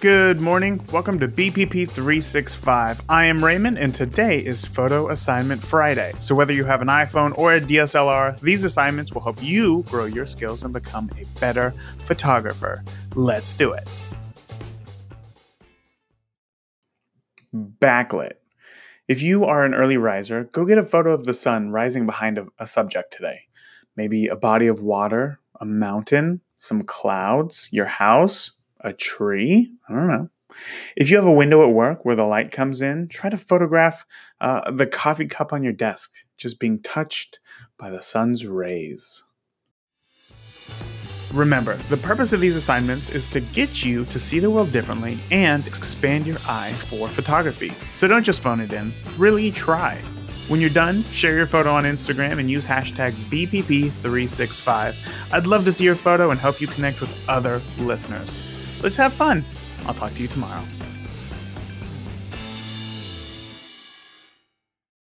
Good morning. Welcome to BPP 365. I am Raymond, and today is Photo Assignment Friday. So, whether you have an iPhone or a DSLR, these assignments will help you grow your skills and become a better photographer. Let's do it. Backlit. If you are an early riser, go get a photo of the sun rising behind a, a subject today. Maybe a body of water, a mountain, some clouds, your house, a tree. I don't know. If you have a window at work where the light comes in, try to photograph uh, the coffee cup on your desk just being touched by the sun's rays. Remember, the purpose of these assignments is to get you to see the world differently and expand your eye for photography. So don't just phone it in, really try. When you're done, share your photo on Instagram and use hashtag BPP365. I'd love to see your photo and help you connect with other listeners. Let's have fun. I'll talk to you tomorrow.